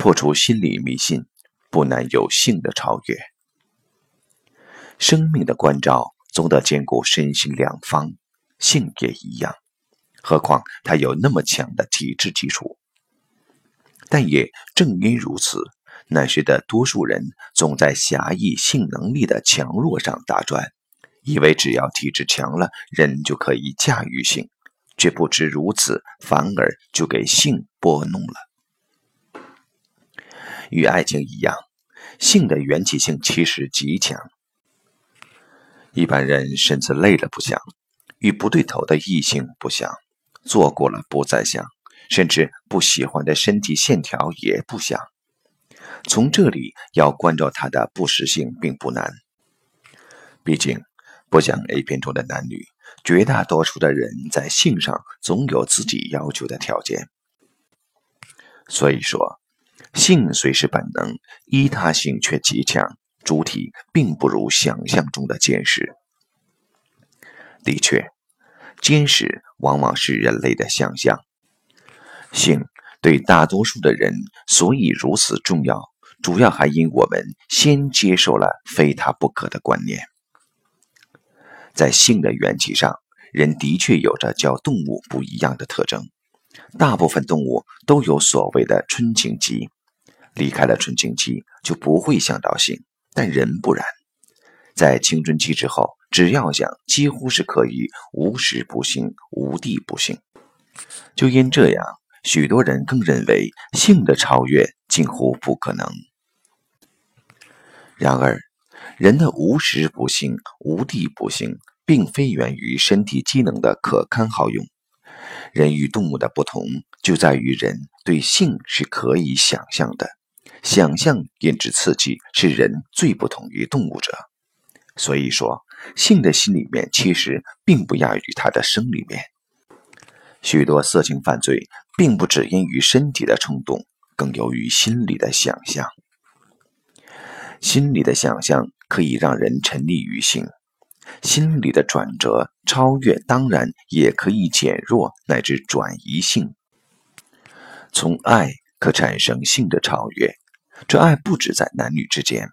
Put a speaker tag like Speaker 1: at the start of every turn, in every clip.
Speaker 1: 破除心理迷信，不难有性的超越。生命的关照总得兼顾身心两方，性也一样。何况它有那么强的体质基础。但也正因如此，那时的多数人总在狭义性能力的强弱上打转，以为只要体质强了，人就可以驾驭性，却不知如此，反而就给性拨弄了。与爱情一样，性的缘起性其实极强。一般人身子累了不想，与不对头的异性不想，做过了不再想，甚至不喜欢的身体线条也不想。从这里要关照他的不实性并不难。毕竟，不像 A 片中的男女，绝大多数的人在性上总有自己要求的条件。所以说，性虽是本能，依他性却极强。主体并不如想象中的坚实。的确，坚实往往是人类的想象。性对大多数的人所以如此重要，主要还因我们先接受了非他不可的观念。在性的缘起上，人的确有着较动物不一样的特征。大部分动物都有所谓的春情期，离开了春情期，就不会想到性。但人不然，在青春期之后，只要想，几乎是可以无时不兴、无地不兴。就因这样，许多人更认为性的超越近乎不可能。然而，人的无时不兴、无地不兴，并非源于身体机能的可堪好用。人与动物的不同，就在于人对性是可以想象的。想象引致刺激，是人最不同于动物者。所以说，性的心里面其实并不亚于他的生里面。许多色情犯罪，并不只因于身体的冲动，更由于心理的想象。心理的想象可以让人沉溺于性，心理的转折超越，当然也可以减弱乃至转移性。从爱可产生性的超越。这爱不止在男女之间，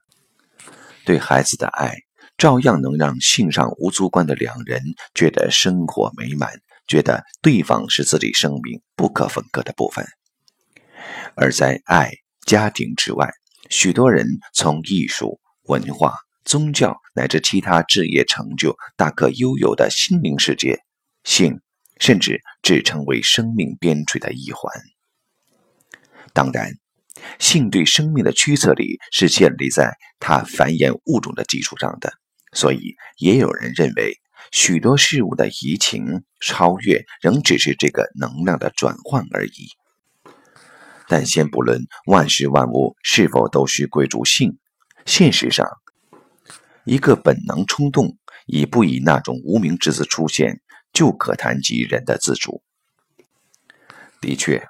Speaker 1: 对孩子的爱照样能让性上无足观的两人觉得生活美满，觉得对方是自己生命不可分割的部分。而在爱、家庭之外，许多人从艺术、文化、宗教乃至其他职业成就大可悠游的心灵世界，性甚至只成为生命边陲的一环。当然。性对生命的驱策力是建立在它繁衍物种的基础上的，所以也有人认为，许多事物的移情超越仍只是这个能量的转换而已。但先不论万事万物是否都需归诸性，现实上，一个本能冲动以不以那种无名之子出现，就可谈及人的自主。的确，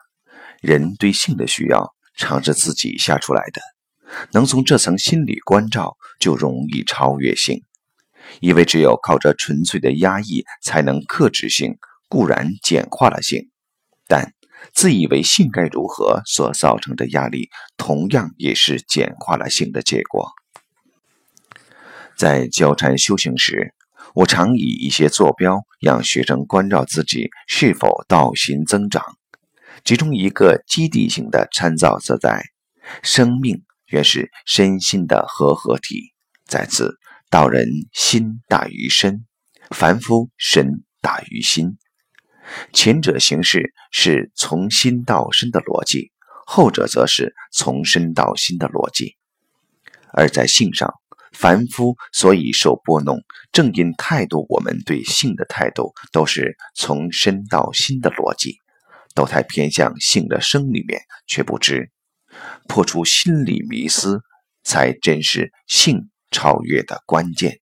Speaker 1: 人对性的需要。常是自己下出来的，能从这层心理关照，就容易超越性。因为只有靠着纯粹的压抑，才能克制性，固然简化了性，但自以为性该如何所造成的压力，同样也是简化了性的结果。在交禅修行时，我常以一些坐标，让学生关照自己是否道心增长。其中一个基地性的参照，则在生命原是身心的合合体。在此，道人心大于身，凡夫身大于心。前者形式是从心到身的逻辑，后者则是从身到心的逻辑。而在性上，凡夫所以受拨弄，正因态度，我们对性的态度都是从身到心的逻辑。都太偏向性的生里面，却不知破除心理迷思，才真是性超越的关键。